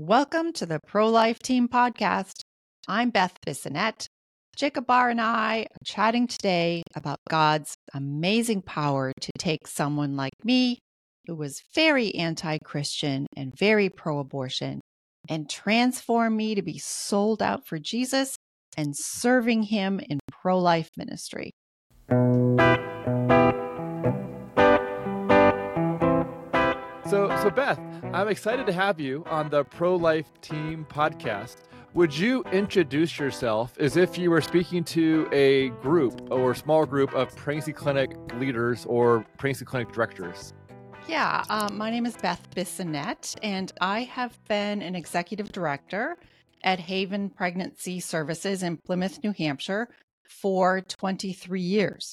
Welcome to the Pro Life Team Podcast. I'm Beth Bissonnette. Jacob Barr and I are chatting today about God's amazing power to take someone like me, who was very anti Christian and very pro abortion, and transform me to be sold out for Jesus and serving Him in pro life ministry. So, Beth, I'm excited to have you on the Pro Life Team podcast. Would you introduce yourself as if you were speaking to a group or small group of pregnancy clinic leaders or pregnancy clinic directors? Yeah, um, my name is Beth Bissonnette, and I have been an executive director at Haven Pregnancy Services in Plymouth, New Hampshire for 23 years.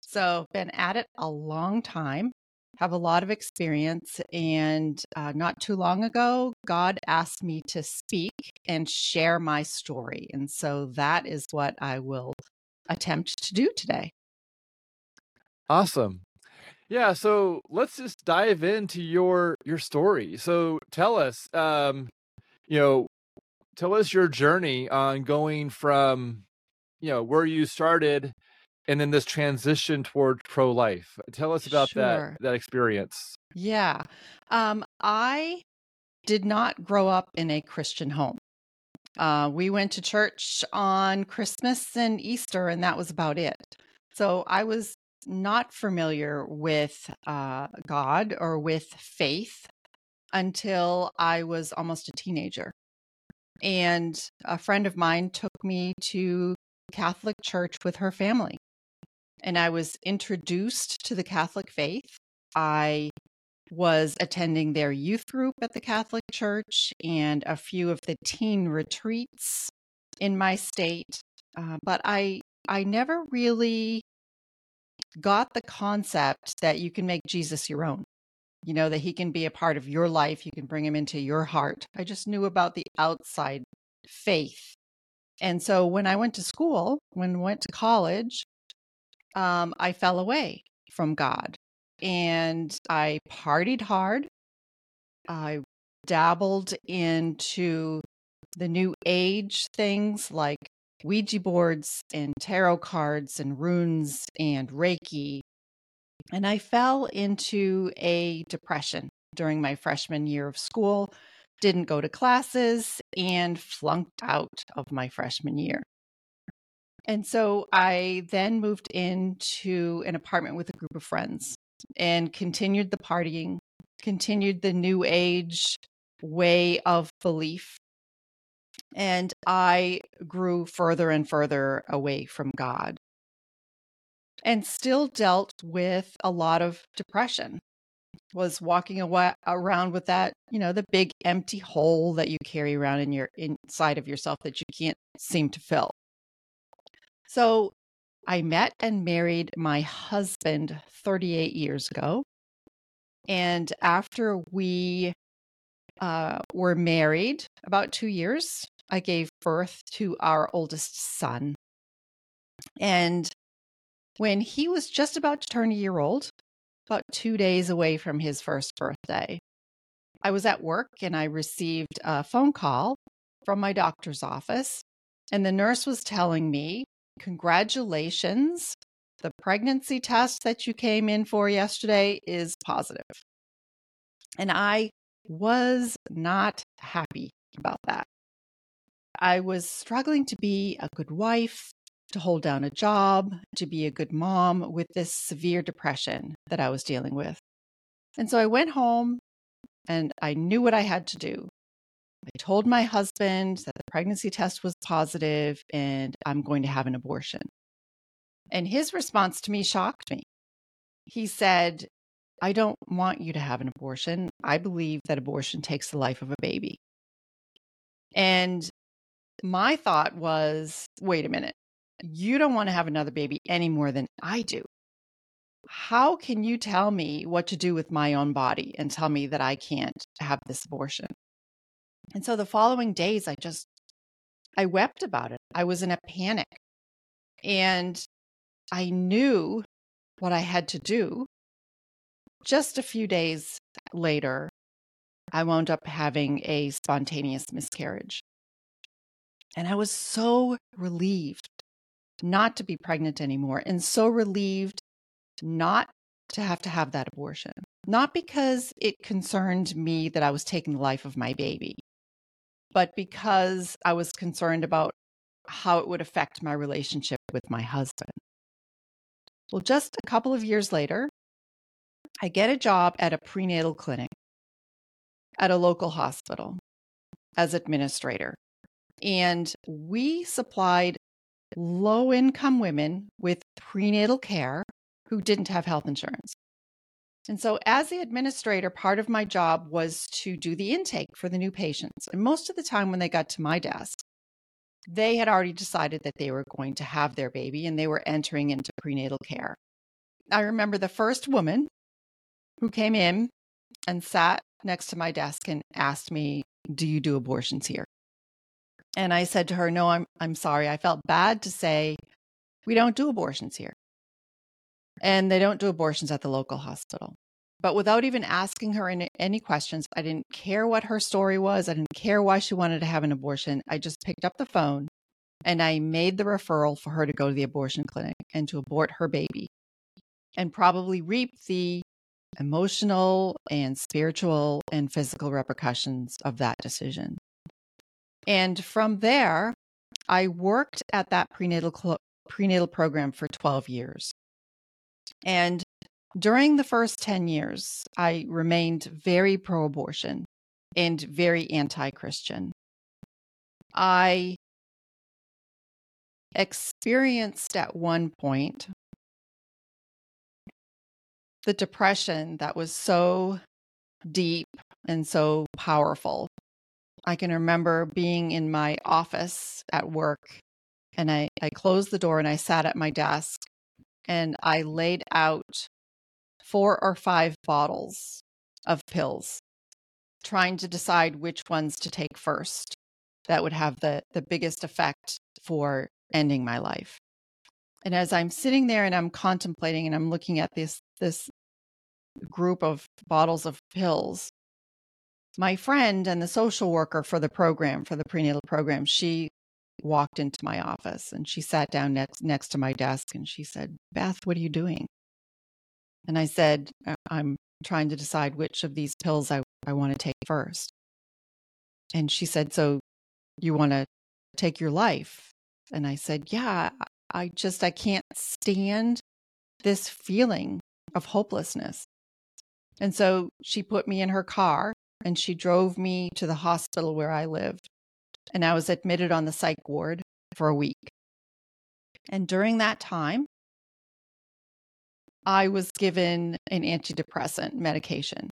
So, been at it a long time have a lot of experience. And uh, not too long ago, God asked me to speak and share my story. And so that is what I will attempt to do today. Awesome. Yeah, so let's just dive into your your story. So tell us um you know tell us your journey on going from you know where you started and then this transition toward pro life. Tell us about Sure. that that experience. Yeah. Um, I did not grow up in a Christian home. Uh, we went to church on Christmas and Easter, and that was about it. So I was not familiar with uh, God or with faith until I was almost a teenager. And a friend of mine took me to Catholic church with her family. And I was introduced to the Catholic faith. I was attending their youth group at the Catholic Church and a few of the teen retreats in my state. Uh, but I I never really got the concept that you can make Jesus your own. You know, that he can be a part of your life, you can bring him into your heart. I just knew about the outside faith. And so when I went to school, when I went to college, um, I fell away from God and I partied hard. I dabbled into the new age things like Ouija boards and tarot cards and runes and Reiki. And I fell into a depression during my freshman year of school, didn't go to classes, and flunked out of my freshman year. And so I then moved into an apartment with a group of friends and continued the partying, continued the new age way of belief. And I grew further and further away from God and still dealt with a lot of depression. Was walking awa- around with that, you know, the big empty hole that you carry around in your inside of yourself that you can't seem to fill. So I met and married my husband 38 years ago. And after we uh, were married about two years, I gave birth to our oldest son. And when he was just about to turn a year old, about two days away from his first birthday, I was at work and I received a phone call from my doctor's office. And the nurse was telling me Congratulations. The pregnancy test that you came in for yesterday is positive. And I was not happy about that. I was struggling to be a good wife, to hold down a job, to be a good mom with this severe depression that I was dealing with. And so I went home and I knew what I had to do. I told my husband that the pregnancy test was positive and I'm going to have an abortion. And his response to me shocked me. He said, I don't want you to have an abortion. I believe that abortion takes the life of a baby. And my thought was wait a minute. You don't want to have another baby any more than I do. How can you tell me what to do with my own body and tell me that I can't have this abortion? And so the following days, I just, I wept about it. I was in a panic. And I knew what I had to do. Just a few days later, I wound up having a spontaneous miscarriage. And I was so relieved not to be pregnant anymore and so relieved not to have to have that abortion. Not because it concerned me that I was taking the life of my baby, but because I was concerned about how it would affect my relationship with my husband. Well, just a couple of years later, I get a job at a prenatal clinic at a local hospital as administrator. And we supplied low income women with prenatal care who didn't have health insurance. And so, as the administrator, part of my job was to do the intake for the new patients. And most of the time, when they got to my desk, they had already decided that they were going to have their baby and they were entering into prenatal care. I remember the first woman who came in and sat next to my desk and asked me, Do you do abortions here? And I said to her, No, I'm, I'm sorry. I felt bad to say, We don't do abortions here. And they don't do abortions at the local hospital. But without even asking her any, questions, I didn't care what her story was. I didn't care why she wanted to have an abortion. I just picked up the phone and I made the referral for her to go to the abortion clinic and to abort her baby and probably reap the emotional and spiritual and physical repercussions of that decision. And from there, I worked at that prenatal cl- prenatal program for 12 years. And during the first 10 years, I remained very pro abortion and very anti Christian. I experienced at one point the depression that was so deep and so powerful. I can remember being in my office at work and I, I closed the door and I sat at my desk and I laid out four or five bottles of pills, trying to decide which ones to take first that would have the, the biggest effect for ending my life. And as I'm sitting there and I'm contemplating and I'm looking at this this group of bottles of pills, my friend and the social worker for the program, for the prenatal program, she walked into my office and she sat down next next to my desk and she said, "Beth, what are you doing?" And I said, "I'm trying to decide which of these pills I, I want to take first. And she said, "So you want to take your life?" And I said, "Yeah, I just I can't stand this feeling of hopelessness." And so she put me in her car and she drove me to the hospital where I lived. And I was admitted on the psych ward for a week. And during that time, I was given an antidepressant medication.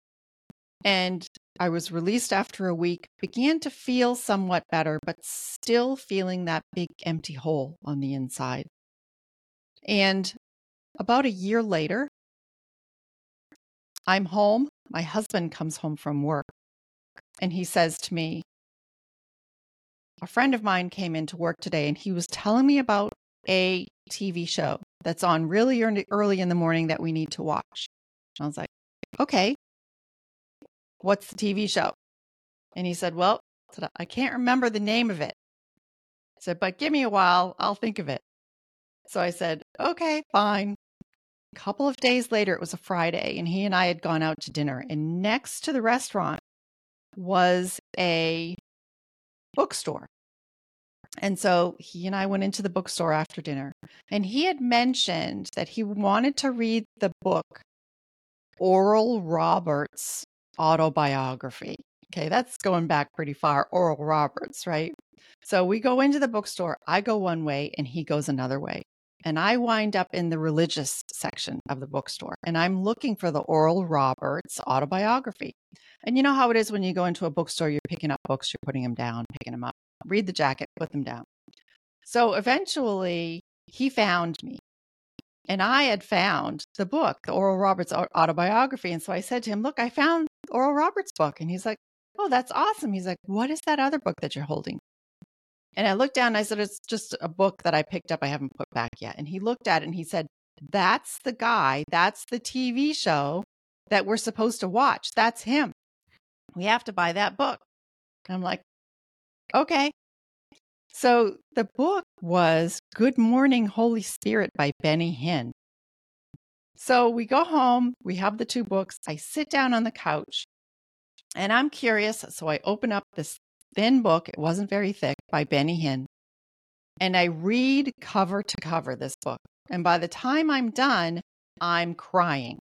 And I was released after a week, began to feel somewhat better, but still feeling that big empty hole on the inside. And about a year later, I'm home. My husband comes home from work and he says to me, A friend of mine came into work today and he was telling me about a TV show that's on really early in the morning that we need to watch. I was like, Okay, what's the TV show? And he said, Well, I can't remember the name of it. I said, But give me a while, I'll think of it. So I said, Okay, fine A couple of days later, it was a Friday, and he and I had gone out to dinner. And next to the restaurant was a bookstore. And so he and I went into the bookstore after dinner. And he had mentioned that he wanted to read the book Oral Roberts autobiography. Okay, that's going back pretty far. Oral Roberts, right? So we go into the bookstore. I go one way and he goes another way and I wind up in the religious section of the bookstore and I'm looking for the Oral Roberts autobiography. And you know how it is when you go into a bookstore, you're picking up books, you're putting them down, picking them up, read the jacket, put them down. So eventually he found me and I had found the book, the Oral Roberts autobiography. And so I said to him, Look, I found Oral Roberts' book. And he's like, Oh, that's awesome. He's like, What is that other book that you're holding? And I looked down and I said, It's just a book that I picked up. I haven't put back yet. And he looked at it and he said, That's the guy. That's the TV show that we're supposed to watch. That's him. We have to buy that book. And I'm like, Okay. So the book was Good Morning, Holy Spirit by Benny Hinn. So we go home, we have the two books. I sit down on the couch and I'm curious. So I open up this thin book, it wasn't very thick, by Benny Hinn. And I read cover to cover this book. And by the time I'm done, I'm crying.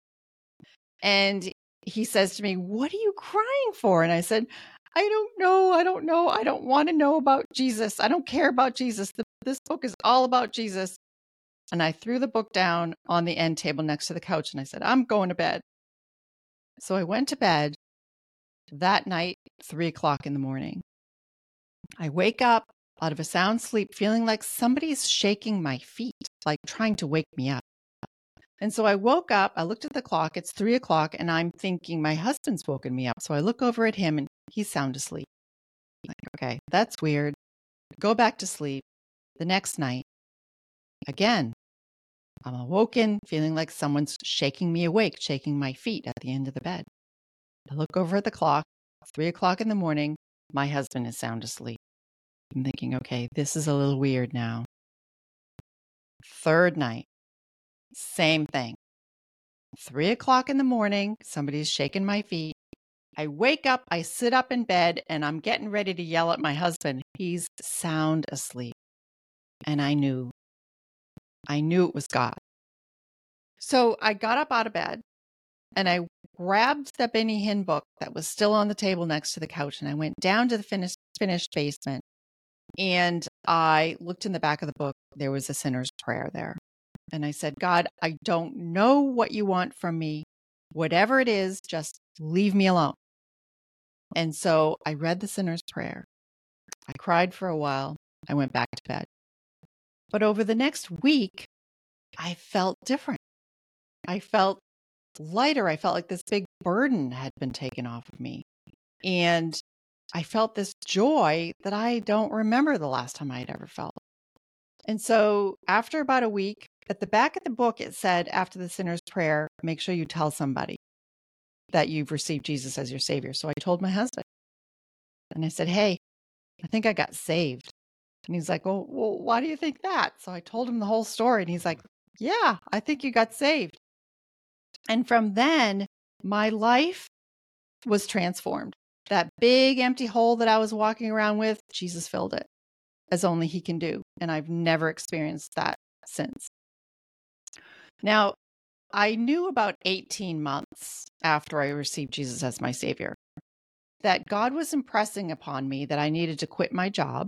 And he says to me, What are you crying for? And I said, I don't know. I don't know. I don't want to know about Jesus. I don't care about Jesus. The, this book is all about Jesus. And I threw the book down on the end table next to the couch and I said, I'm going to bed. So I went to bed that night, three o'clock in the morning. I wake up out of a sound sleep feeling like somebody's shaking my feet, like trying to wake me up. And so I woke up, I looked at the clock, it's three o'clock, and I'm thinking my husband's woken me up. So I look over at him and he's sound asleep. Like, okay, that's weird. Go back to sleep. The next night, again, I'm awoken, feeling like someone's shaking me awake, shaking my feet at the end of the bed. I look over at the clock, three o'clock in the morning. My husband is sound asleep. I'm thinking, okay, this is a little weird now. Third night, same thing. Three o'clock in the morning, somebody's shaking my feet. I wake up, I sit up in bed, and I'm getting ready to yell at my husband. He's sound asleep. And I knew, I knew it was God. So I got up out of bed and I grabbed the Benny Hinn book that was still on the table next to the couch and I went down to the finished, finished basement and I looked in the back of the book. There was a sinner's prayer there. And I said, God, I don't know what you want from me. Whatever it is, just leave me alone. And so I read the sinner's prayer. I cried for a while. I went back to bed. But over the next week, I felt different. I felt lighter. I felt like this big burden had been taken off of me. And I felt this joy that I don't remember the last time I had ever felt. And so after about a week, at the back of the book, it said, after the sinner's prayer, make sure you tell somebody that you've received Jesus as your Savior. So I told my husband, and I said, Hey, I think I got saved. And he's like, well, well, why do you think that? So I told him the whole story, and he's like, Yeah, I think you got saved. And from then, my life was transformed. That big empty hole that I was walking around with, Jesus filled it as only He can do. And I've never experienced that since. Now, I knew about 18 months after I received Jesus as my Savior that God was impressing upon me that I needed to quit my job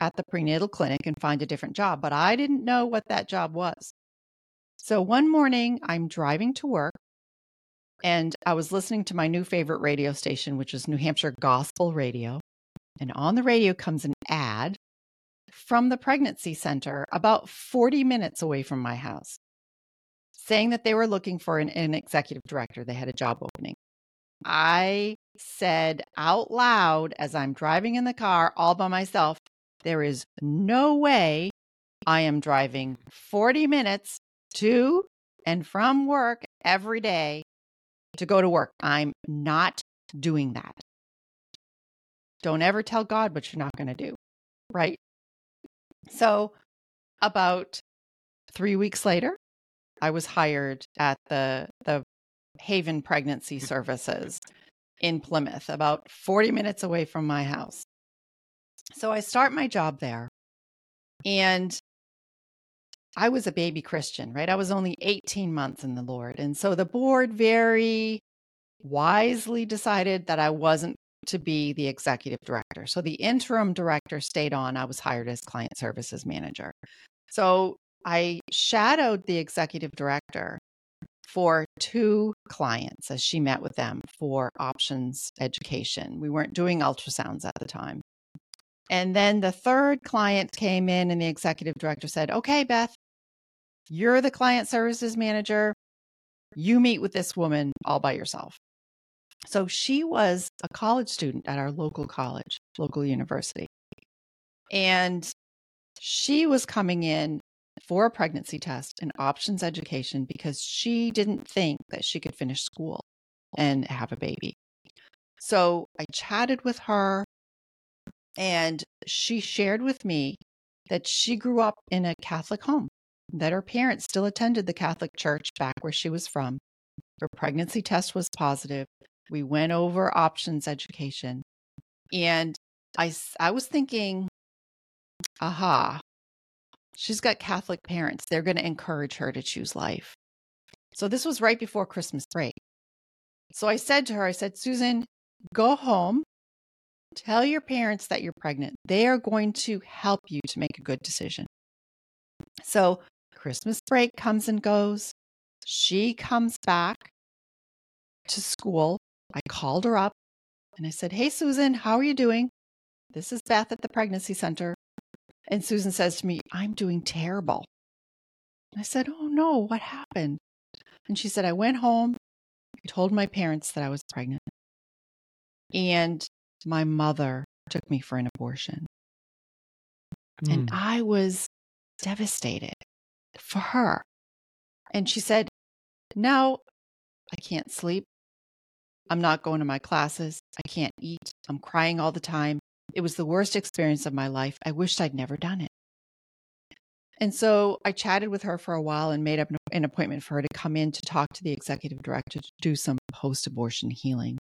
at the prenatal clinic and find a different job, but I didn't know what that job was. So one morning, I'm driving to work and I was listening to my new favorite radio station, which is New Hampshire Gospel Radio. And on the radio comes an ad from the pregnancy center about 40 minutes away from my house saying that they were looking for an, an executive director. They had a job opening. I said out loud as I'm driving in the car all by myself, there is no way I am driving 40 minutes to and from work every day to go to work. I'm not doing that. Don't ever tell God what you're not going to do. Right. So, about three weeks later, I was hired at the the Haven Pregnancy Services in Plymouth, about 40 minutes away from my house. So I start my job there. And I was a baby Christian, right? I was only 18 months in the Lord. And so the board very wisely decided that I wasn't to be the executive director. So the interim director stayed on. I was hired as client services manager. So I shadowed the executive director for two clients as she met with them for options education. We weren't doing ultrasounds at the time. And then the third client came in, and the executive director said, Okay, Beth, you're the client services manager. You meet with this woman all by yourself. So she was a college student at our local college, local university. And she was coming in for a pregnancy test and options education because she didn't think that she could finish school and have a baby. So I chatted with her, and she shared with me that she grew up in a Catholic home, that her parents still attended the Catholic church back where she was from. Her pregnancy test was positive. We went over options education. And I, I was thinking, aha, she's got Catholic parents. They're going to encourage her to choose life. So this was right before Christmas break. So I said to her, I said, Susan, go home, tell your parents that you're pregnant. They are going to help you to make a good decision. So Christmas break comes and goes. She comes back to school. I called her up and I said, Hey, Susan, how are you doing? This is Beth at the pregnancy center. And Susan says to me, I'm doing terrible. I said, Oh no, what happened? And she said, I went home, I told my parents that I was pregnant. And my mother took me for an abortion. Mm. And. I was devastated for her. And she said, Now I can't sleep. I'm not going to my classes. I can't eat. I'm crying all the time. It was the worst experience of my life. I wished I'd never done it. And so I chatted with her for a while and made up an appointment for her to come in to talk to the executive director to do some post abortion healing.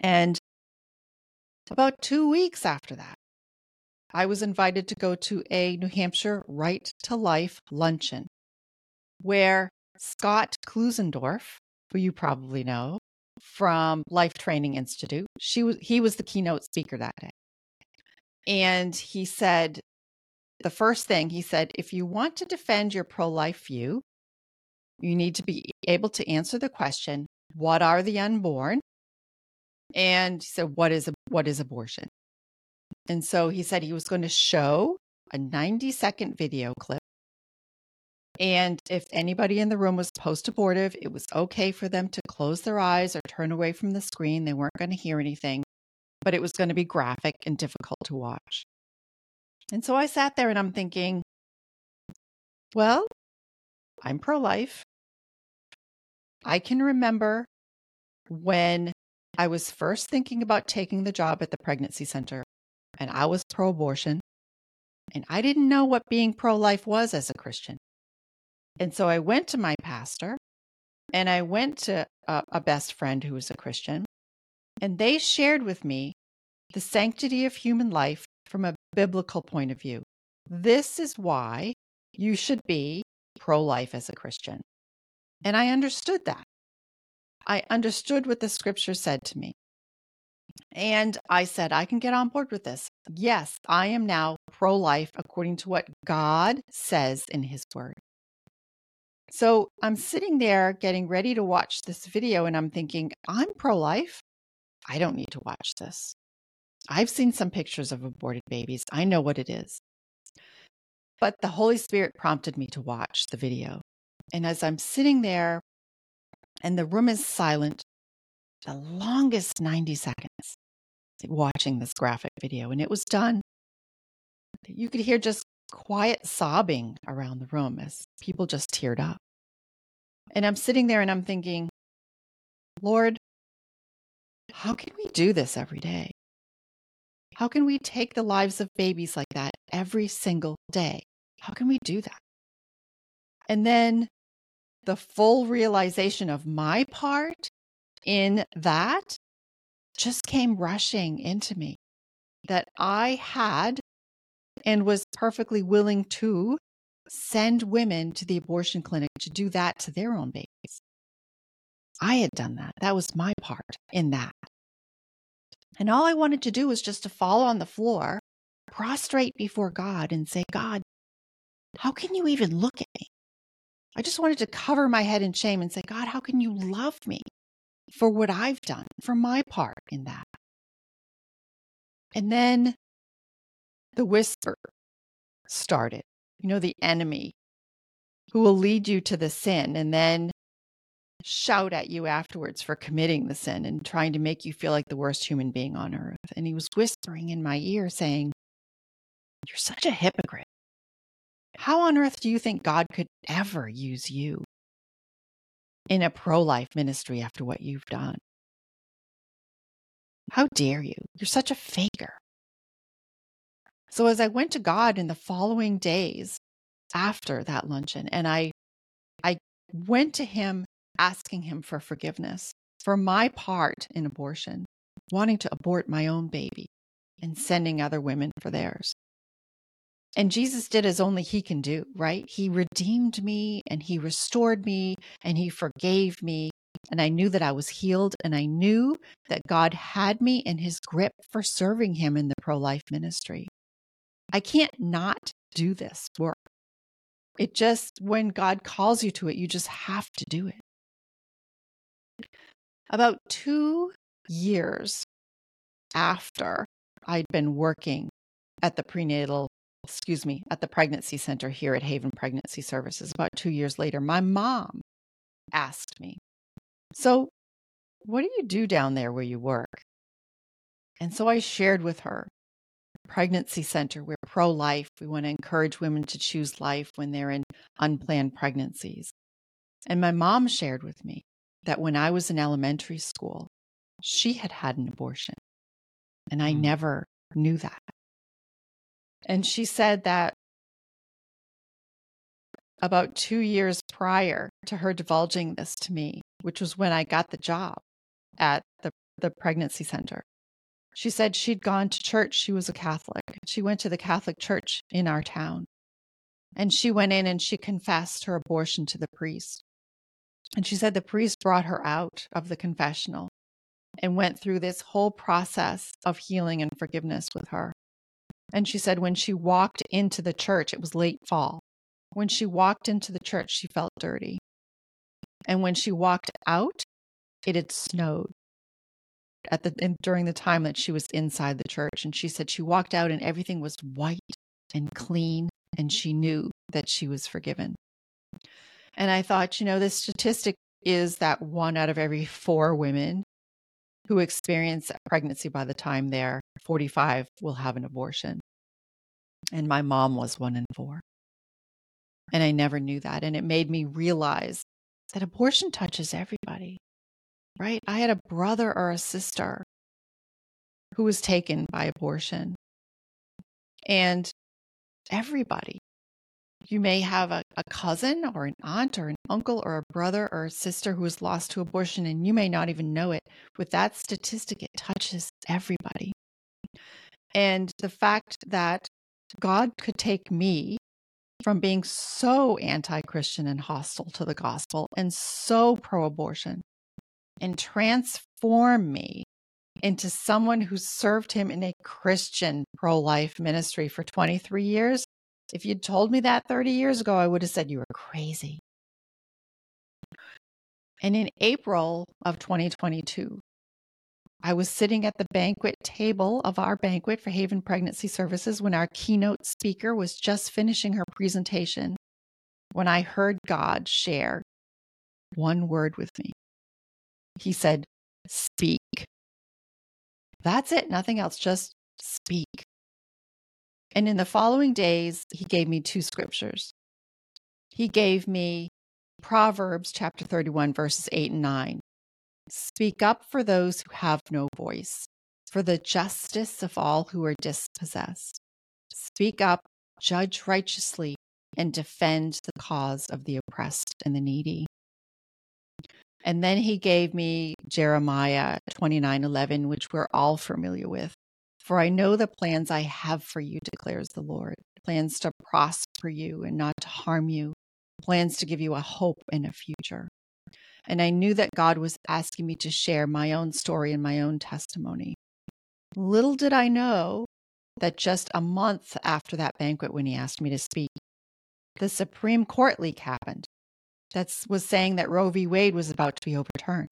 And about two weeks after that, I was invited to go to a New Hampshire Right to Life luncheon where Scott Klusendorf, who you probably know from Life Training Institute, she was, he was the keynote speaker that day. And he said, the first thing he said, if you want to defend your pro life view, you need to be able to answer the question, what are the unborn? And he said, what is, what is abortion? And so he said he was going to show a 90 second video clip. And if anybody in the room was post abortive, it was okay for them to close their eyes or turn away from the screen. They weren't going to hear anything, but it was going to be graphic and difficult to watch. And so I sat there and I'm thinking, well, I'm pro life. I can remember when I was first thinking about taking the job at the pregnancy center and I was pro abortion. And I didn't know what being pro life was as a Christian. And so I went to my pastor and I went to a, a, best friend who was a Christian, and they shared with me the sanctity of human life from a biblical point of view. This is why you should be pro life as a Christian. And I understood that. I understood what the scripture said to me. And I said, I can get on board with this. Yes, I am now pro life according to what God says in his word. So I'm sitting there getting ready to watch this video, and I'm thinking, I'm pro life. I don't need to watch this. I've seen some pictures of aborted babies. I know what it is. But the Holy Spirit prompted me to watch the video. And as I'm sitting there and the room is silent, the longest 90 seconds watching this graphic video. And it was done. You could hear just quiet sobbing around the room as people just teared up. And I'm sitting there and I'm thinking, Lord, how can we do this every day? How can we take the lives of babies like that every single day? How can we do that? And then the full realization of my part in that just came rushing into me that I had and was perfectly willing to send women to the abortion clinic to do that to their own babies. I had done that. That was my part in that. And all I wanted to do was just to fall on the floor, prostrate before God, and say, God, how can you even look at me? I just wanted to cover my head in shame and say, God, how can you love me for what I've done, for my part in that? And then the whisper started. You know, the enemy who will lead you to the sin and then shout at you afterwards for committing the sin and trying to make you feel like the worst human being on earth. And he was whispering in my ear saying, You're such a hypocrite. How on earth do you think God could ever use you in a pro life ministry after what you've done? How dare you? You're such a faker. So, as I went to God in the following days after that luncheon, and I, I went to Him asking Him for forgiveness for my part in abortion, wanting to abort my own baby and sending other women for theirs. And Jesus did as only he can do, right? He redeemed me and he restored me and he forgave me. And I knew that I was healed and I knew that God had me in his grip for serving him in the pro life ministry. I can't not do this work. It just, when God calls you to it, you just have to do it. About two years after I'd been working at the prenatal excuse me, at the pregnancy center here at Haven Pregnancy Services about two years later, my mom asked me, So, what do you do down there where you work? And so I shared with her pregnancy center. We're pro life. We want to encourage women to choose life when they're in unplanned pregnancies. And my mom shared with me that when I was in elementary school, she had had an abortion. And I mm. never knew that. And she said that about two years prior to her divulging this to me, which was when I got the job at the, the pregnancy center, she said she'd gone to church. She was a Catholic. She went to the Catholic church in our town. And she went in and she confessed her abortion to the priest. And she said the priest brought her out of the confessional and went through this whole process of healing and forgiveness with her. And she said when she walked into the church, it was late fall. When she walked into the church, she felt dirty. And when she walked out, it had snowed at the in, during the time that she was inside the church and she said she walked out and everything was white and clean and mm-hmm. she knew that she was forgiven. And I thought, you know, this statistic is that one out of every 4 women who experience pregnancy by the time they're 45 will have an abortion. And my mom was one in four. And I never knew that. And it made me realize that abortion touches everybody, right? I had a brother or a sister who was taken by abortion. And everybody you may have a, a cousin or an aunt or an uncle or a brother or a sister who was lost to abortion, and you may not even know it. With that statistic, it touches everybody. And the fact that God could take me from being so anti Christian and hostile to the gospel and so pro abortion and transform me into someone who served him in a Christian pro life ministry for 23 years if you'd told me that 30 years ago, I would have said you were crazy. And in April of 2022, I was sitting at the banquet table of our banquet for Haven Pregnancy Services when our keynote speaker was just finishing her presentation when I heard God share one word with me. He said, Speak. That's it, nothing else, just speak. And in the following days, he gave me two scriptures. He gave me Proverbs chapter 31, verses 8 and 9. Speak up for those who have no voice, for the justice of all who are dispossessed. Speak up, judge righteously, and defend the cause of the oppressed and the needy. And then he gave me Jeremiah 29 11, which we're all familiar with. For I know the plans I have for you, declares the Lord plans to prosper you and not to harm you, plans to give you a hope and a future. And I knew that God was asking me to share my own story and my own testimony. Little did I know that just a month after that banquet, when he asked me to speak, the Supreme Court leak happened that was saying that Roe v. Wade was about to be overturned.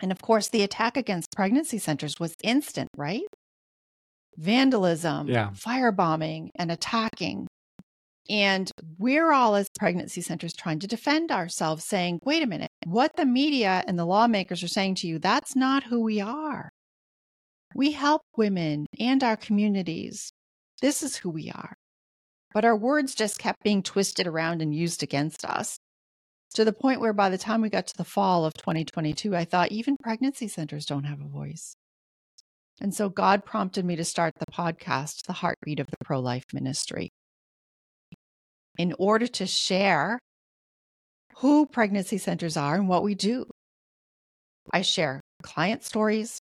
And of course, the attack against pregnancy centers was instant, right? vandalism, yeah. firebombing, and attacking. And we're all, as pregnancy centers, trying to defend ourselves, saying, wait a minute, what the media and the lawmakers are saying to you, that's not who we are. We help women and our communities. This is who we are. But our words just kept being twisted around and used against us to the point where by the time we got to the fall of 2022, I thought even pregnancy centers don't have a voice. And so God prompted me to start the podcast, The Heartbeat of the Pro Life Ministry, in order to share who pregnancy centers are and what we do. I share client stories.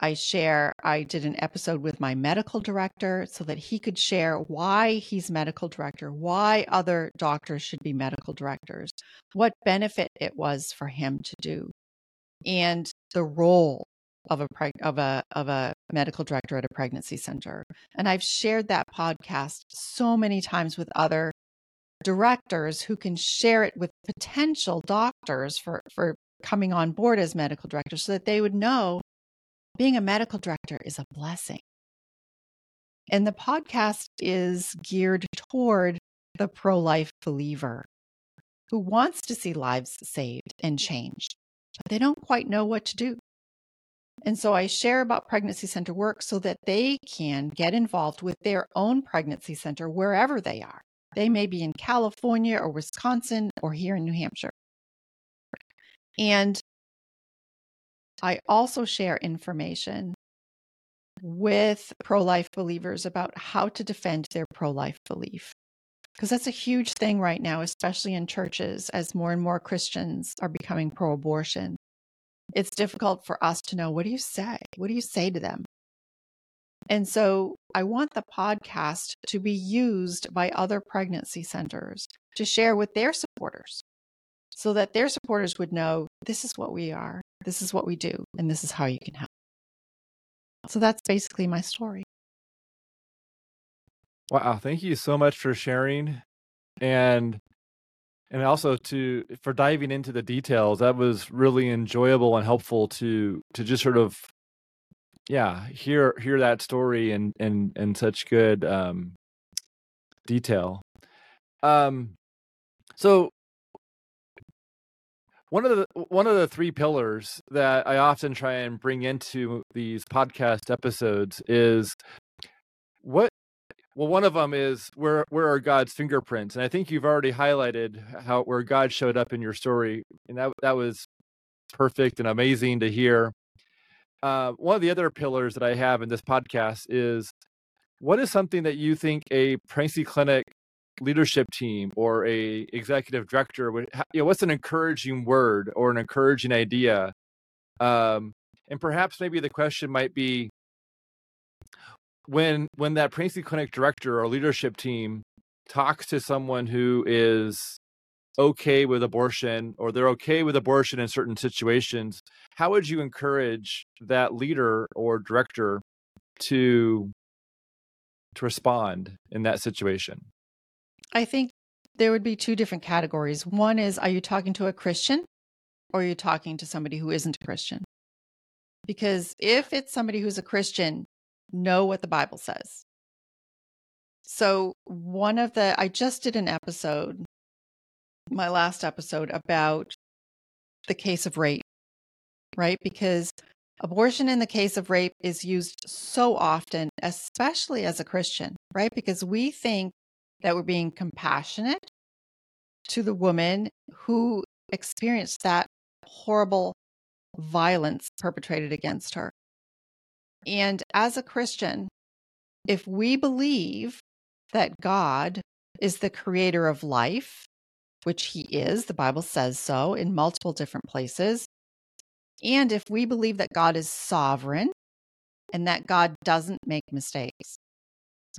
I share, I did an episode with my medical director so that he could share why he's medical director, why other doctors should be medical directors, what benefit it was for him to do, and the role of a preg- of a of a medical director at a pregnancy center. And I've shared that podcast so many times with other directors who can share it with potential doctors for for coming on board as medical directors so that they would know being a medical director is a blessing. And the podcast is geared toward the pro life believer who wants to see lives saved and changed, but they don't quite know what to do. And so I share about pregnancy center work so that they can get involved with their own pregnancy center wherever they are. They may be in California or Wisconsin or here in New Hampshire. And I also share information with pro life believers about how to defend their pro life belief. Because that's a huge thing right now, especially in churches, as more and more Christians are becoming pro abortion it's difficult for us to know what do you say? What do you say to them? And so I want the podcast to be used by other pregnancy centers to share with their supporters so that their supporters would know this is what we are, this is what we do, and this is how you can help. So that's basically my story. Wow. Thank you so much for sharing. And and also to for diving into the details that was really enjoyable and helpful to to just sort of yeah hear hear that story and and and such good um detail um so one of the one of the three pillars that I often try and bring into these podcast episodes is what well, one of them is where where are God's fingerprints, and I think you've already highlighted how where God showed up in your story, and that that was perfect and amazing to hear. Uh, one of the other pillars that I have in this podcast is what is something that you think a pregnancy clinic leadership team or a executive director would you know what's an encouraging word or an encouraging idea? Um, and perhaps maybe the question might be when when that pregnancy clinic director or leadership team talks to someone who is okay with abortion or they're okay with abortion in certain situations how would you encourage that leader or director to to respond in that situation i think there would be two different categories one is are you talking to a christian or are you talking to somebody who isn't a christian because if it's somebody who's a christian know what the Bible says. So, one of the, I just did an episode, my last episode, about the case of rape, right? Because abortion in the case of rape is used so often, especially as a Christian, right? Because we think that we're being compassionate to the woman who experienced that horrible violence perpetrated against her. And as a Christian, if we believe that God is the creator of life, which he is, the Bible says so in multiple different places, and if we believe that God is sovereign and that God doesn't make mistakes,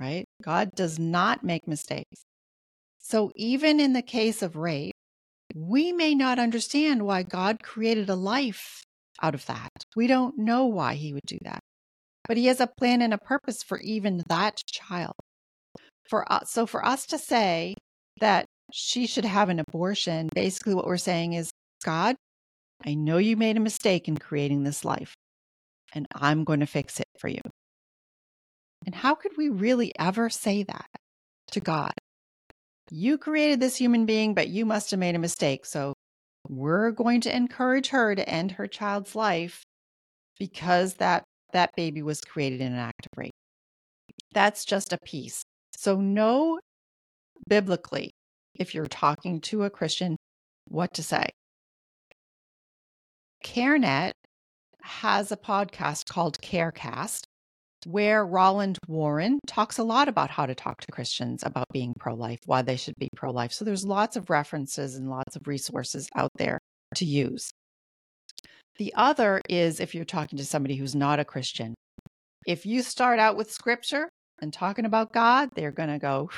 right? God does not make mistakes. So even in the case of rape, we may not understand why God created a life out of that. We don't know why he would do that but he has a plan and a purpose for even that child. For us, so for us to say that she should have an abortion, basically what we're saying is, God, I know you made a mistake in creating this life, and I'm going to fix it for you. And how could we really ever say that to God? You created this human being, but you must have made a mistake. So we're going to encourage her to end her child's life because that that baby was created in an act of rape. That's just a piece. So, know biblically, if you're talking to a Christian, what to say. CareNet has a podcast called Carecast, where Roland Warren talks a lot about how to talk to Christians about being pro life, why they should be pro life. So there's lots of references and lots of resources out there to use. The other is if you're talking to somebody who's not a Christian, if you start out with scripture and talking about God, they're going to go,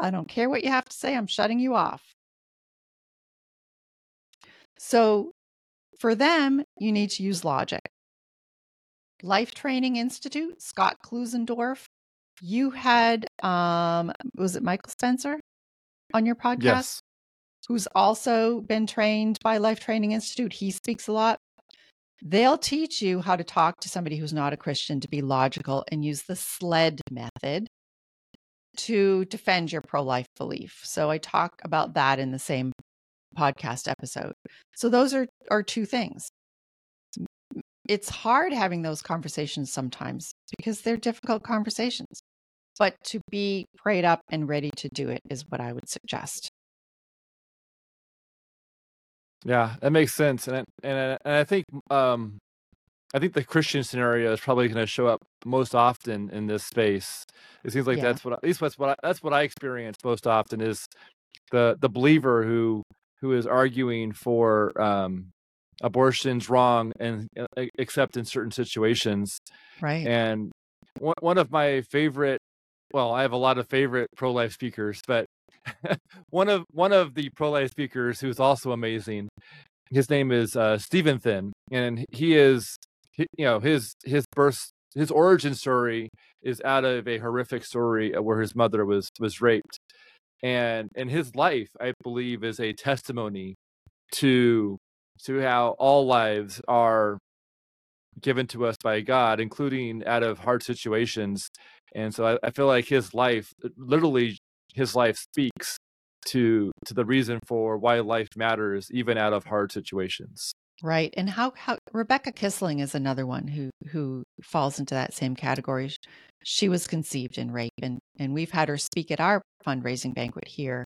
I don't care what you have to say, I'm shutting you off. So for them, you need to use logic. Life Training Institute, Scott Klusendorf. You had, um, was it Michael Spencer on your podcast? Yes. Who's also been trained by Life Training Institute. He speaks a lot. They'll teach you how to talk to somebody who's not a Christian to be logical and use the SLED method to defend your pro life belief. So I talk about that in the same podcast episode. So those are, are two things it's hard having those conversations sometimes because they're difficult conversations. But to be prayed up and ready to do it is what I would suggest. Yeah, that makes sense, and and and I think um, I think the Christian scenario is probably going to show up most often in this space. It seems like yeah. that's what at least that's what I, that's what I experience most often is the the believer who who is arguing for um, abortion's wrong and uh, except in certain situations right. and one, one of my favorite well i have a lot of favorite pro-life speakers but one of one of the pro-life speakers who's also amazing his name is uh stephen thin and he is he, you know his his birth his origin story is out of a horrific story where his mother was was raped and and his life i believe is a testimony to to how all lives are given to us by God, including out of hard situations. And so I, I, feel like his life, uh, literally, his life speaks to to the reason for why life matters, even out of hard situations. Right, and how how Rebecca Kiessling is another one who who falls into that same category. She was conceived in rape, and and we've had her speak at our fundraising banquet here.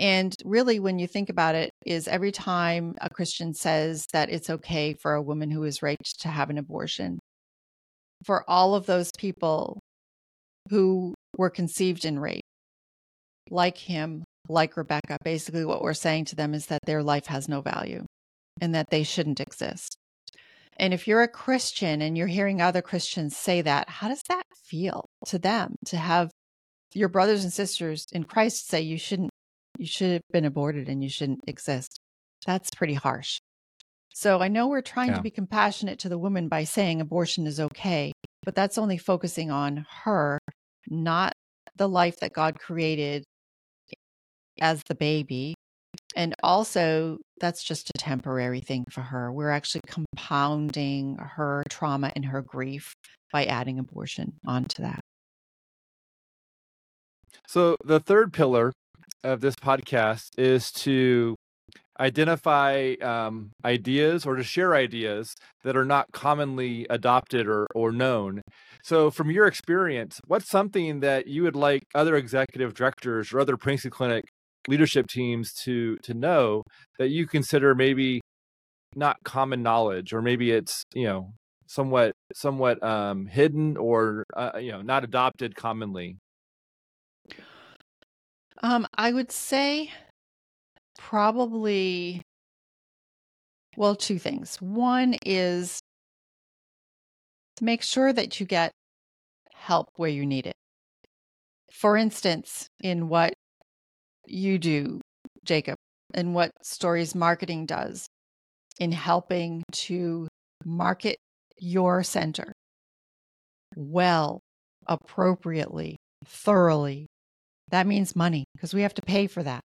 And really, when you think about it, is every time a Christian says that it's okay for a woman who is raped to have an abortion, for all of those people who were conceived in rape, like him, like Rebecca, basically what we're saying to them is that their life has no value and that they shouldn't exist. And if you're a Christian and you're hearing other Christians say that, how does that feel to them to have your brothers and sisters in Christ say you shouldn't you should have been aborted and you shouldn't exist. That's pretty harsh. So I know we're trying yeah. to be compassionate to the woman by saying abortion is okay, but that's only focusing on her, not the life that God created as the baby. And also, that's just a temporary thing for her. We're actually compounding her trauma and her grief by adding abortion onto that. So, the third pillar of this podcast is to identify um, ideas or to share ideas that are not commonly adopted or, or known. So, from your experience, what's something that you would like other executive directors or other Princeton clinic leadership teams to to know that you consider maybe not common knowledge, or maybe it's you know somewhat somewhat um, hidden or uh, you know not adopted commonly? Um, I would say probably, well, two things. One is make sure that you get help where you need it. For instance, in what you do, Jacob, and what Stories Marketing does in helping to market your center well, appropriately, thoroughly, that means money because we have to pay for that.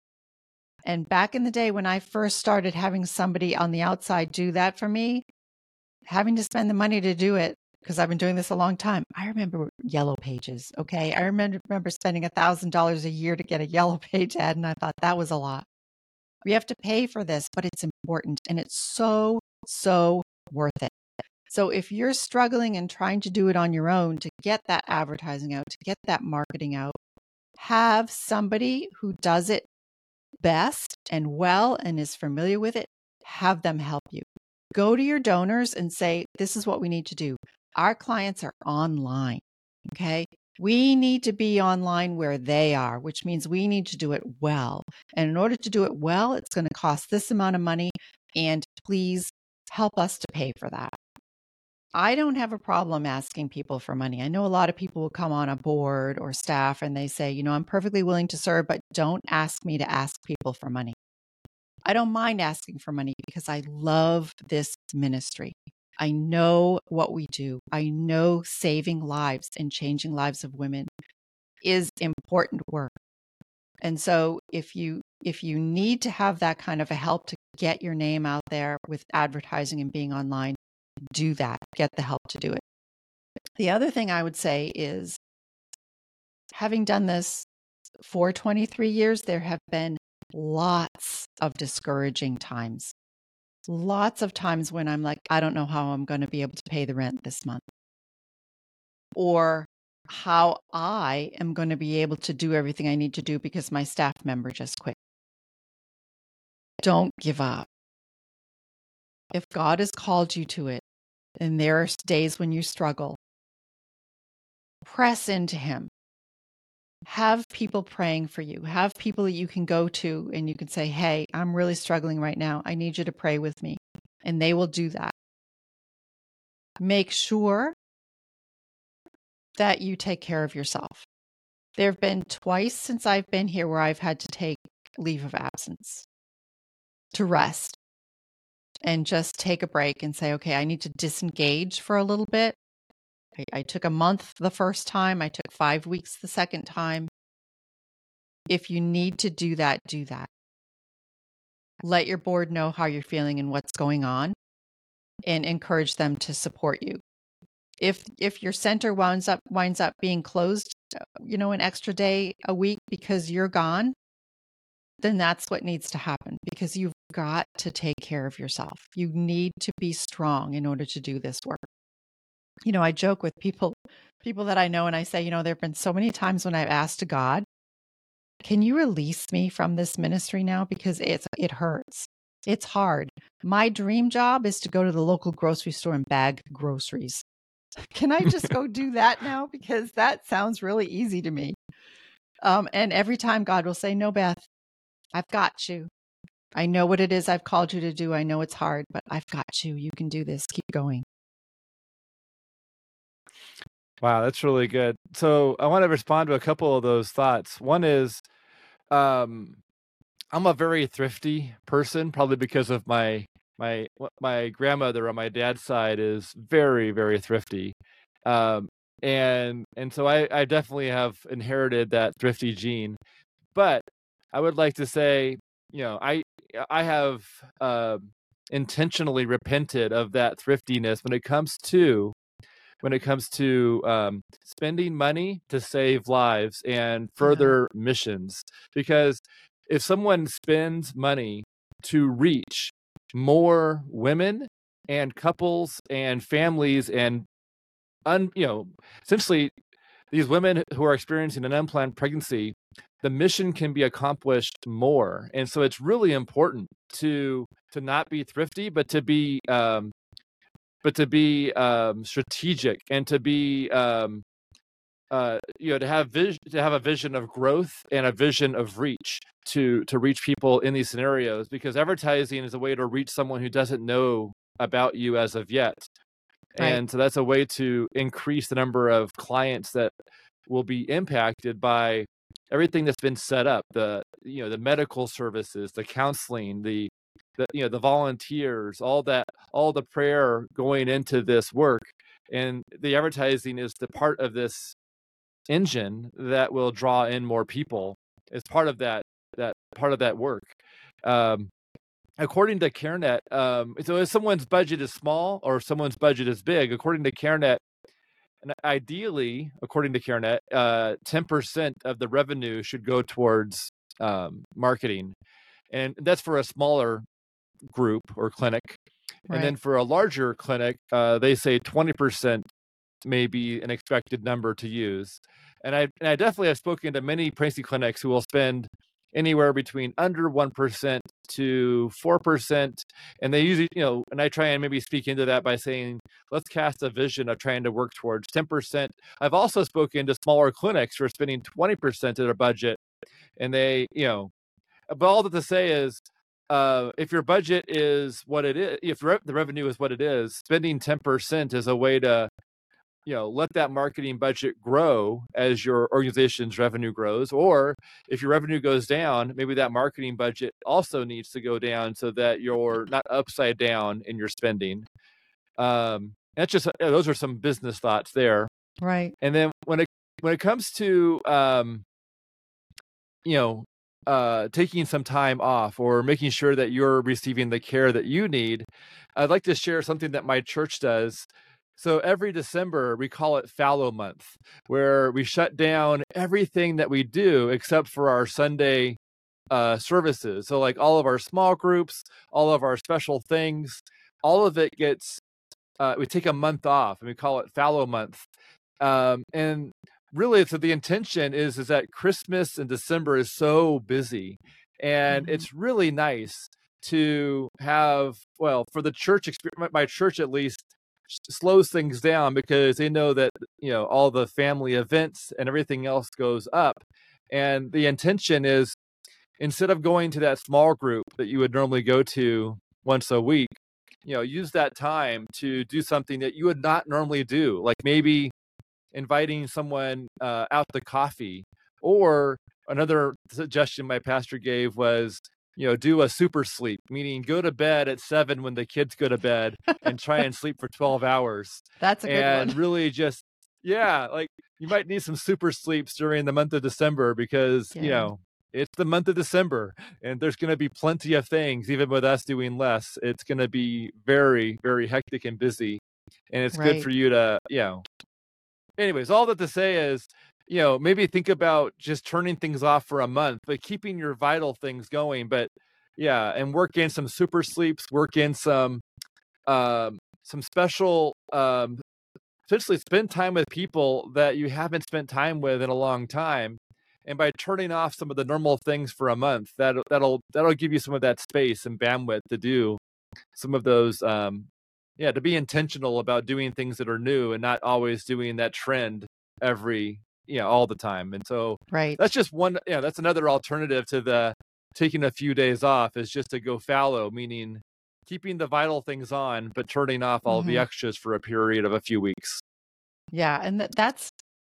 And back in the day when I first started having somebody on the outside do that for me, having to spend the money to do it, because I've been doing this a long time, I remember yellow pages. Okay. I remember, remember spending a $1,000 a year to get a yellow page ad, and I thought that was a lot. We have to pay for this, but it's important and it's so, so worth it. So if you're struggling and trying to do it on your own to get that advertising out, to get that marketing out, have somebody who does it best and well and is familiar with it, have them help you. Go to your donors and say, this is what we need to do. Our clients are online. Okay. We need to be online where they are, which means we need to do it well. And in order to do it well, it's going to cost this amount of money. And please help us to pay for that. I don't have a problem asking people for money. I know a lot of people will come on a board or staff and they say, you know, I'm perfectly willing to serve, but don't ask me to ask people for money. I don't mind asking for money because I love this ministry. I know what we do. I know saving lives and changing lives of women is important work. And so if you if you need to have that kind of a help to get your name out there with advertising and being online, do that. Get the help to do it. The other thing I would say is having done this for 23 years, there have been lots of discouraging times. Lots of times when I'm like, I don't know how I'm going to be able to pay the rent this month. Or how I am going to be able to do everything I need to do because my staff member just quit. Don't give up. If God has called you to it, and there are days when you struggle, press into Him. Have people praying for you. Have people that you can go to and you can say, Hey, I'm really struggling right now. I need you to pray with me. And they will do that. Make sure that you take care of yourself. There have been twice since I've been here where I've had to take leave of absence to rest and just take a break and say, okay, I need to disengage for a little bit. I, I took a month the first time, I took five weeks the second time. If you need to do that, do that. Let your board know how you're feeling and what's going on and encourage them to support you. If if your center winds up winds up being closed, uh, you know, an extra day a week because you're gone, then that's what needs to happen because you've got to take care of yourself. You need to be strong in order to do this work. You know, I joke with people people that I know and I say, you know, there've been so many times when I've asked God, can you release me from this ministry now because it's it hurts. It's hard. My dream job is to go to the local grocery store and bag groceries. Can I just go do that now because that sounds really easy to me. Um, and every time God will say, "No, Beth, I've got you. I know what it is I've called you to do. I know it's hard, but I've got you. You can do this. Keep going. Wow, that's really good. So I want to respond to a couple of those thoughts. One is um I'm a very thrifty person, probably because of my my my grandmother on my dad's side is very very thrifty. Um and and so I I definitely have inherited that thrifty gene. But I would like to say, you know, I I have uh, intentionally repented of that thriftiness when it comes to when it comes to um, spending money to save lives and further yeah. missions. Because if someone spends money to reach more women and couples and families and un, you know essentially these women who are experiencing an unplanned pregnancy the mission can be accomplished more. And so it's really important to to not be thrifty but to be um but to be um strategic and to be um uh you know to have vision to have a vision of growth and a vision of reach to to reach people in these scenarios because advertising is a way to reach someone who doesn't know about you as of yet right. and so that's a way to increase the number of clients that will be impacted by everything that's been set up the you know the medical services the counseling the the you know the volunteers all that all the prayer going into this work. And the advertising is the part of this engine that will draw in more people. As part of that that part of that work. Um, according to Care Net um, so if someone's budget is small or someone's budget is big according to Care Net and ideally, according to Care Net, uh, 10% of the revenue should go towards um, marketing. And that's for a smaller group or clinic. Right. And then for a larger clinic, uh, they say 20% may be an expected number to use. And I, and I definitely have spoken to many pregnancy clinics who will spend anywhere between under 1% to 4%. And they usually, you know, and I try and maybe speak into that by saying, let's cast a vision of trying to work towards 10%. I've also spoken to smaller clinics who are spending 20% of their budget. And they, you know, but all that to say is, uh, if your budget is what it is, if re- the revenue is what it is, spending 10% is a way to you know let that marketing budget grow as your organization's revenue grows or if your revenue goes down maybe that marketing budget also needs to go down so that you're not upside down in your spending. Um that's just those are some business thoughts there. Right. And then when it when it comes to um you know uh taking some time off or making sure that you're receiving the care that you need i'd like to share something that my church does so every December, we call it fallow month, where we shut down everything that we do except for our Sunday uh, services. So, like all of our small groups, all of our special things, all of it gets, uh, we take a month off and we call it fallow month. Um, and really, so the intention is, is that Christmas and December is so busy. And mm-hmm. it's really nice to have, well, for the church experience, my church at least, slows things down because they know that you know all the family events and everything else goes up and the intention is instead of going to that small group that you would normally go to once a week you know use that time to do something that you would not normally do like maybe inviting someone uh, out to coffee or another suggestion my pastor gave was you know, do a super sleep, meaning go to bed at seven when the kids go to bed and try and sleep for 12 hours. That's a good and one. really just, yeah, like you might need some super sleeps during the month of December because, yeah. you know, it's the month of December and there's going to be plenty of things, even with us doing less. It's going to be very, very hectic and busy. And it's right. good for you to, you know, anyways, all that to say is you know, maybe think about just turning things off for a month, but keeping your vital things going. But yeah, and work in some super sleeps, work in some um some special um essentially spend time with people that you haven't spent time with in a long time. And by turning off some of the normal things for a month, that that'll that'll give you some of that space and bandwidth to do some of those um yeah, to be intentional about doing things that are new and not always doing that trend every you know all the time and so right. that's just one yeah that's another alternative to the taking a few days off is just to go fallow meaning keeping the vital things on but turning off all mm-hmm. the extras for a period of a few weeks. Yeah and that, that's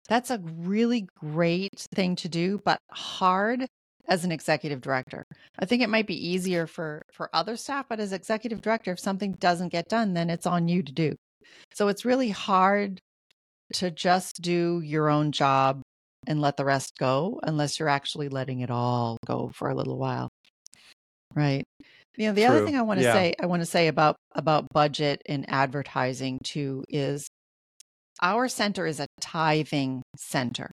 that's a really great thing to do but hard as an executive director. I think it might be easier for for other staff but as executive director if something doesn't get done then it's on you to do. So it's really hard to just do your own job and let the rest go unless you're actually letting it all go for a little while. Right. You know, the True. other thing I want to yeah. say I want to say about about budget and advertising too is our center is a tithing center.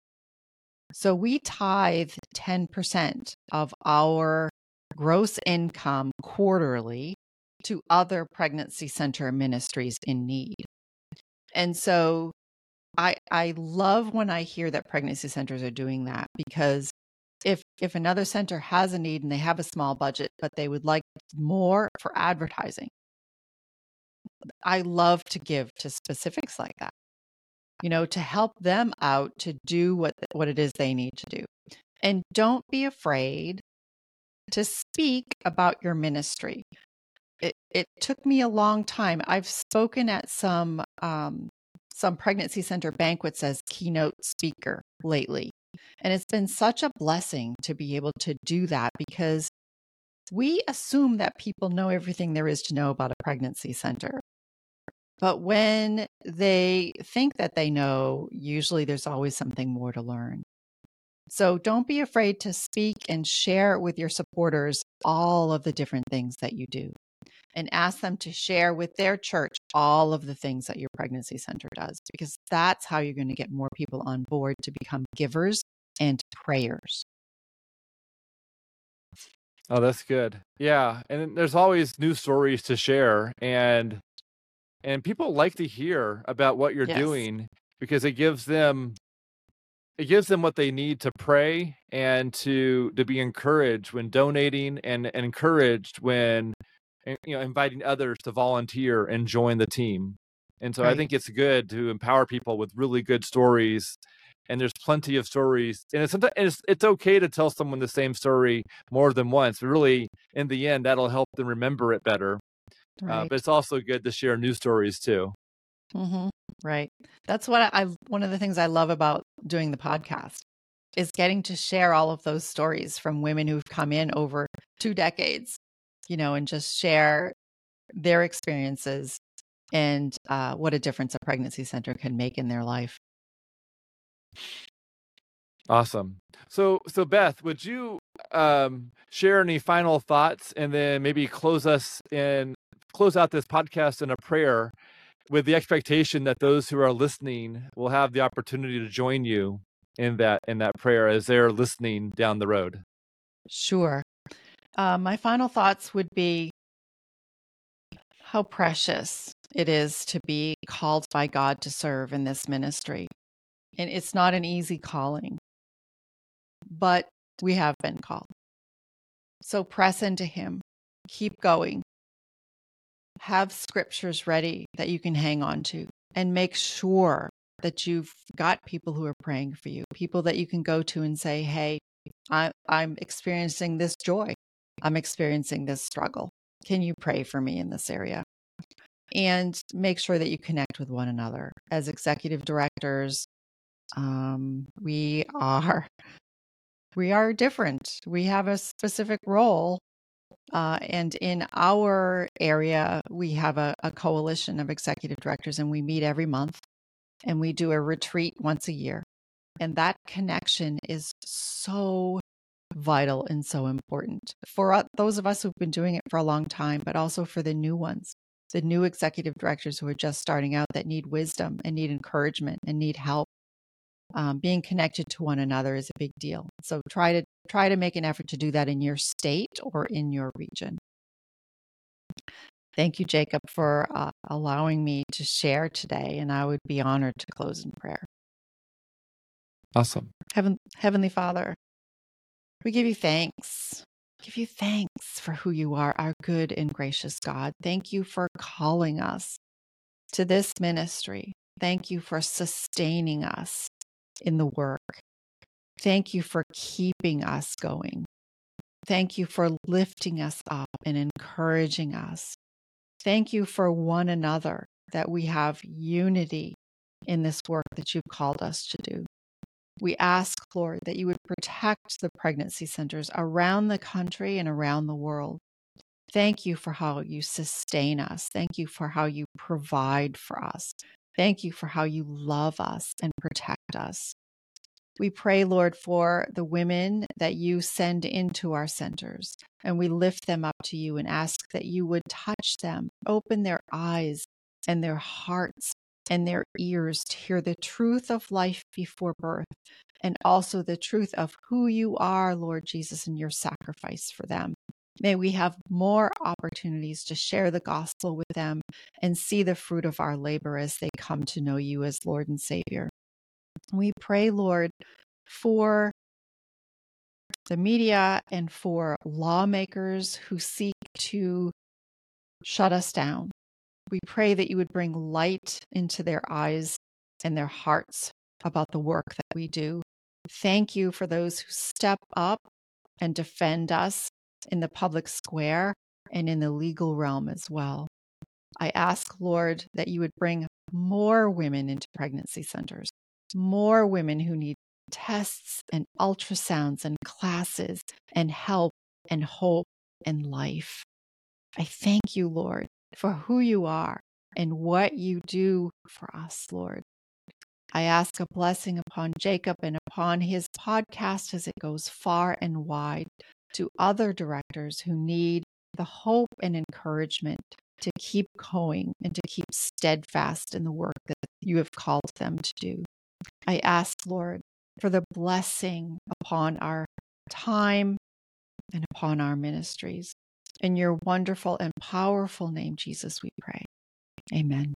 So we tithe 10% of our gross income quarterly to other pregnancy center ministries in need. And so I I love when I hear that pregnancy centers are doing that because if if another center has a need and they have a small budget but they would like more for advertising I love to give to specifics like that you know to help them out to do what what it is they need to do. And don't be afraid to speak about your ministry. It it took me a long time. I've spoken at some um, some pregnancy center banquets as keynote speaker lately. And it's been such a blessing to be able to do that because we assume that people know everything there is to know about a pregnancy center. But when they think that they know, usually there's always something more to learn. So don't be afraid to speak and share with your supporters all of the different things that you do and ask them to share with their church all of the things that your pregnancy center does, because that's how you're going to get more people on board to become givers and prayers. Oh, that's good. Yeah, and there's always new stories to share and and people like to hear about what you're yes. doing because it gives them it gives them what they need to pray and to to be encouraged when donating and, and encouraged when you know inviting others to volunteer and join the team and so right. i think it's good to empower people with really good stories and there's plenty of stories and it's sometimes it's, it's okay to tell someone the same story more than once but really in the end that'll help them remember it better uh, right. uh, but it's also good to share new stories too mm-hmm. right that's what I, I one of the things i love about doing the podcast is getting to share all of those stories from women who've come in over two decades you know and just share their experiences and uh, what a difference a pregnancy center can make in their life Awesome. So, so Beth, would you um, share any final thoughts, and then maybe close us in close out this podcast in a prayer, with the expectation that those who are listening will have the opportunity to join you in that in that prayer as they're listening down the road. Sure. Uh, my final thoughts would be how precious it is to be called by God to serve in this ministry. And it's not an easy calling, but we have been called. So press into Him, keep going, have scriptures ready that you can hang on to, and make sure that you've got people who are praying for you, people that you can go to and say, Hey, I, I'm experiencing this joy. I'm experiencing this struggle. Can you pray for me in this area? And make sure that you connect with one another as executive directors, um, we are we are different. We have a specific role. Uh, and in our area, we have a, a coalition of executive directors, and we meet every month and we do a retreat once a year. And that connection is so vital and so important for those of us who've been doing it for a long time, but also for the new ones, the new executive directors who are just starting out that need wisdom and need encouragement and need help um, being connected to one another is a big deal. So try to try to make an effort to do that in your state or in your region. Thank you, Jacob, for uh, allowing me to share today, and I would be honored to close in prayer. Awesome. Heaven, Heavenly Father, we give you thanks. Give you thanks for who you are, our good and gracious God. Thank you for calling us to this ministry. Thank you for sustaining us in the work. Thank you for keeping us going. Thank you for lifting us up and encouraging us. Thank you for one another, that we have unity in this work that you've called us to do. We ask, Lord, that you would protect the pregnancy centers around the country and around the world. Thank you for how you sustain us. Thank you for how you provide for us. Thank you for how you love us and protect us. We pray, Lord, for the women that you send into our centers, and we lift them up to you and ask that you would touch them, open their eyes and their hearts and their ears to hear the truth of life before birth and also the truth of who you are, Lord Jesus, and your sacrifice for them. May we have more opportunities to share the gospel with them and see the fruit of our labor as they come to know you as Lord and Savior. We pray, Lord, for the media and for lawmakers who seek to shut us down. We pray that you would bring light into their eyes and their hearts about the work that we do. Thank you for those who step up and defend us in the public square and in the legal realm as well. I ask, Lord, that you would bring more women into pregnancy centers, more women who need tests and ultrasounds and classes and help and hope and life. I thank you, Lord, for who you are and what you do for us, Lord. I ask a blessing upon Jacob and upon his podcast as it goes far and wide to other directors who need the hope and encouragement to keep going and to keep steadfast in the work that you have called them to do. I ask, Lord, for the blessing upon our time and upon our ministries. In your wonderful and powerful name, Jesus, we pray. Amen.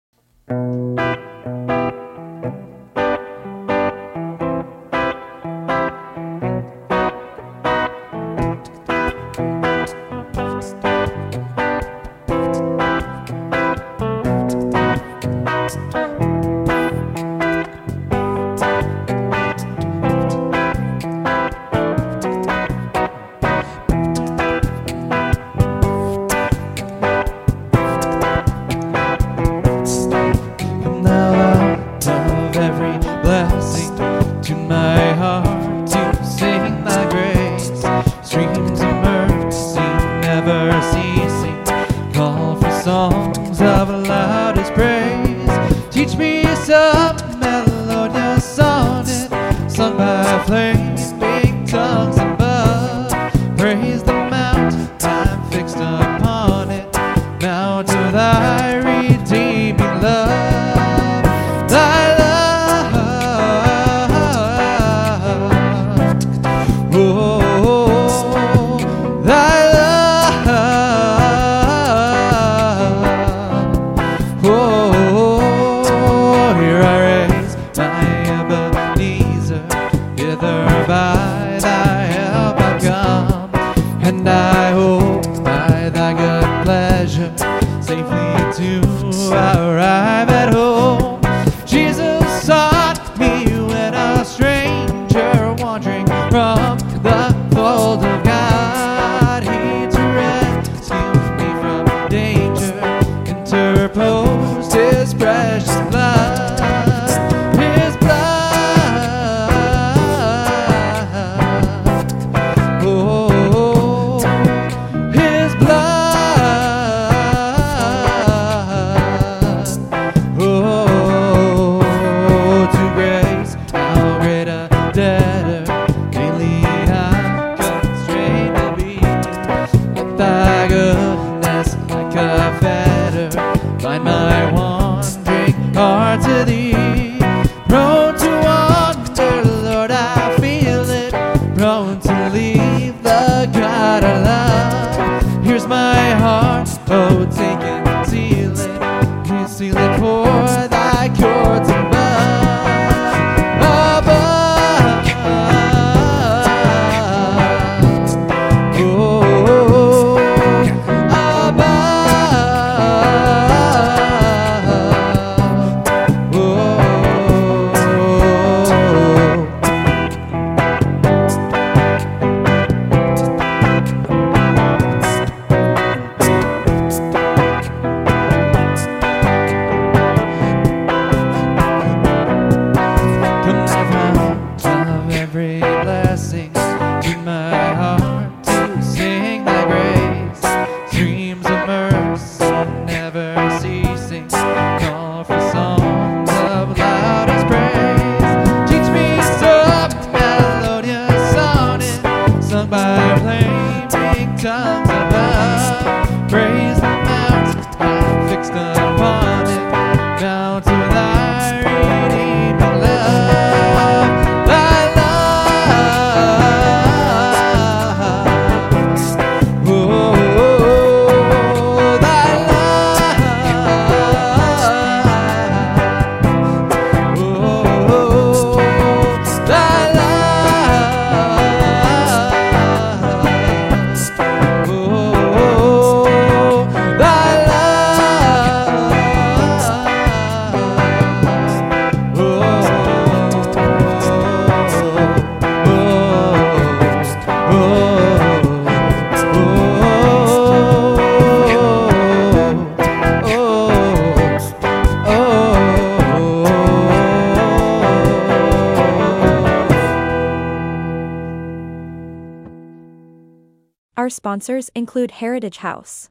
Sponsors include Heritage House,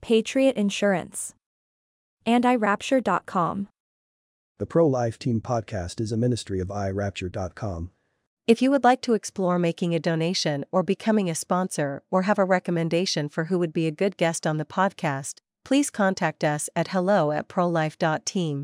Patriot Insurance, and iRapture.com. The Pro Life Team podcast is a ministry of iRapture.com. If you would like to explore making a donation or becoming a sponsor or have a recommendation for who would be a good guest on the podcast, please contact us at hello at prolife.team.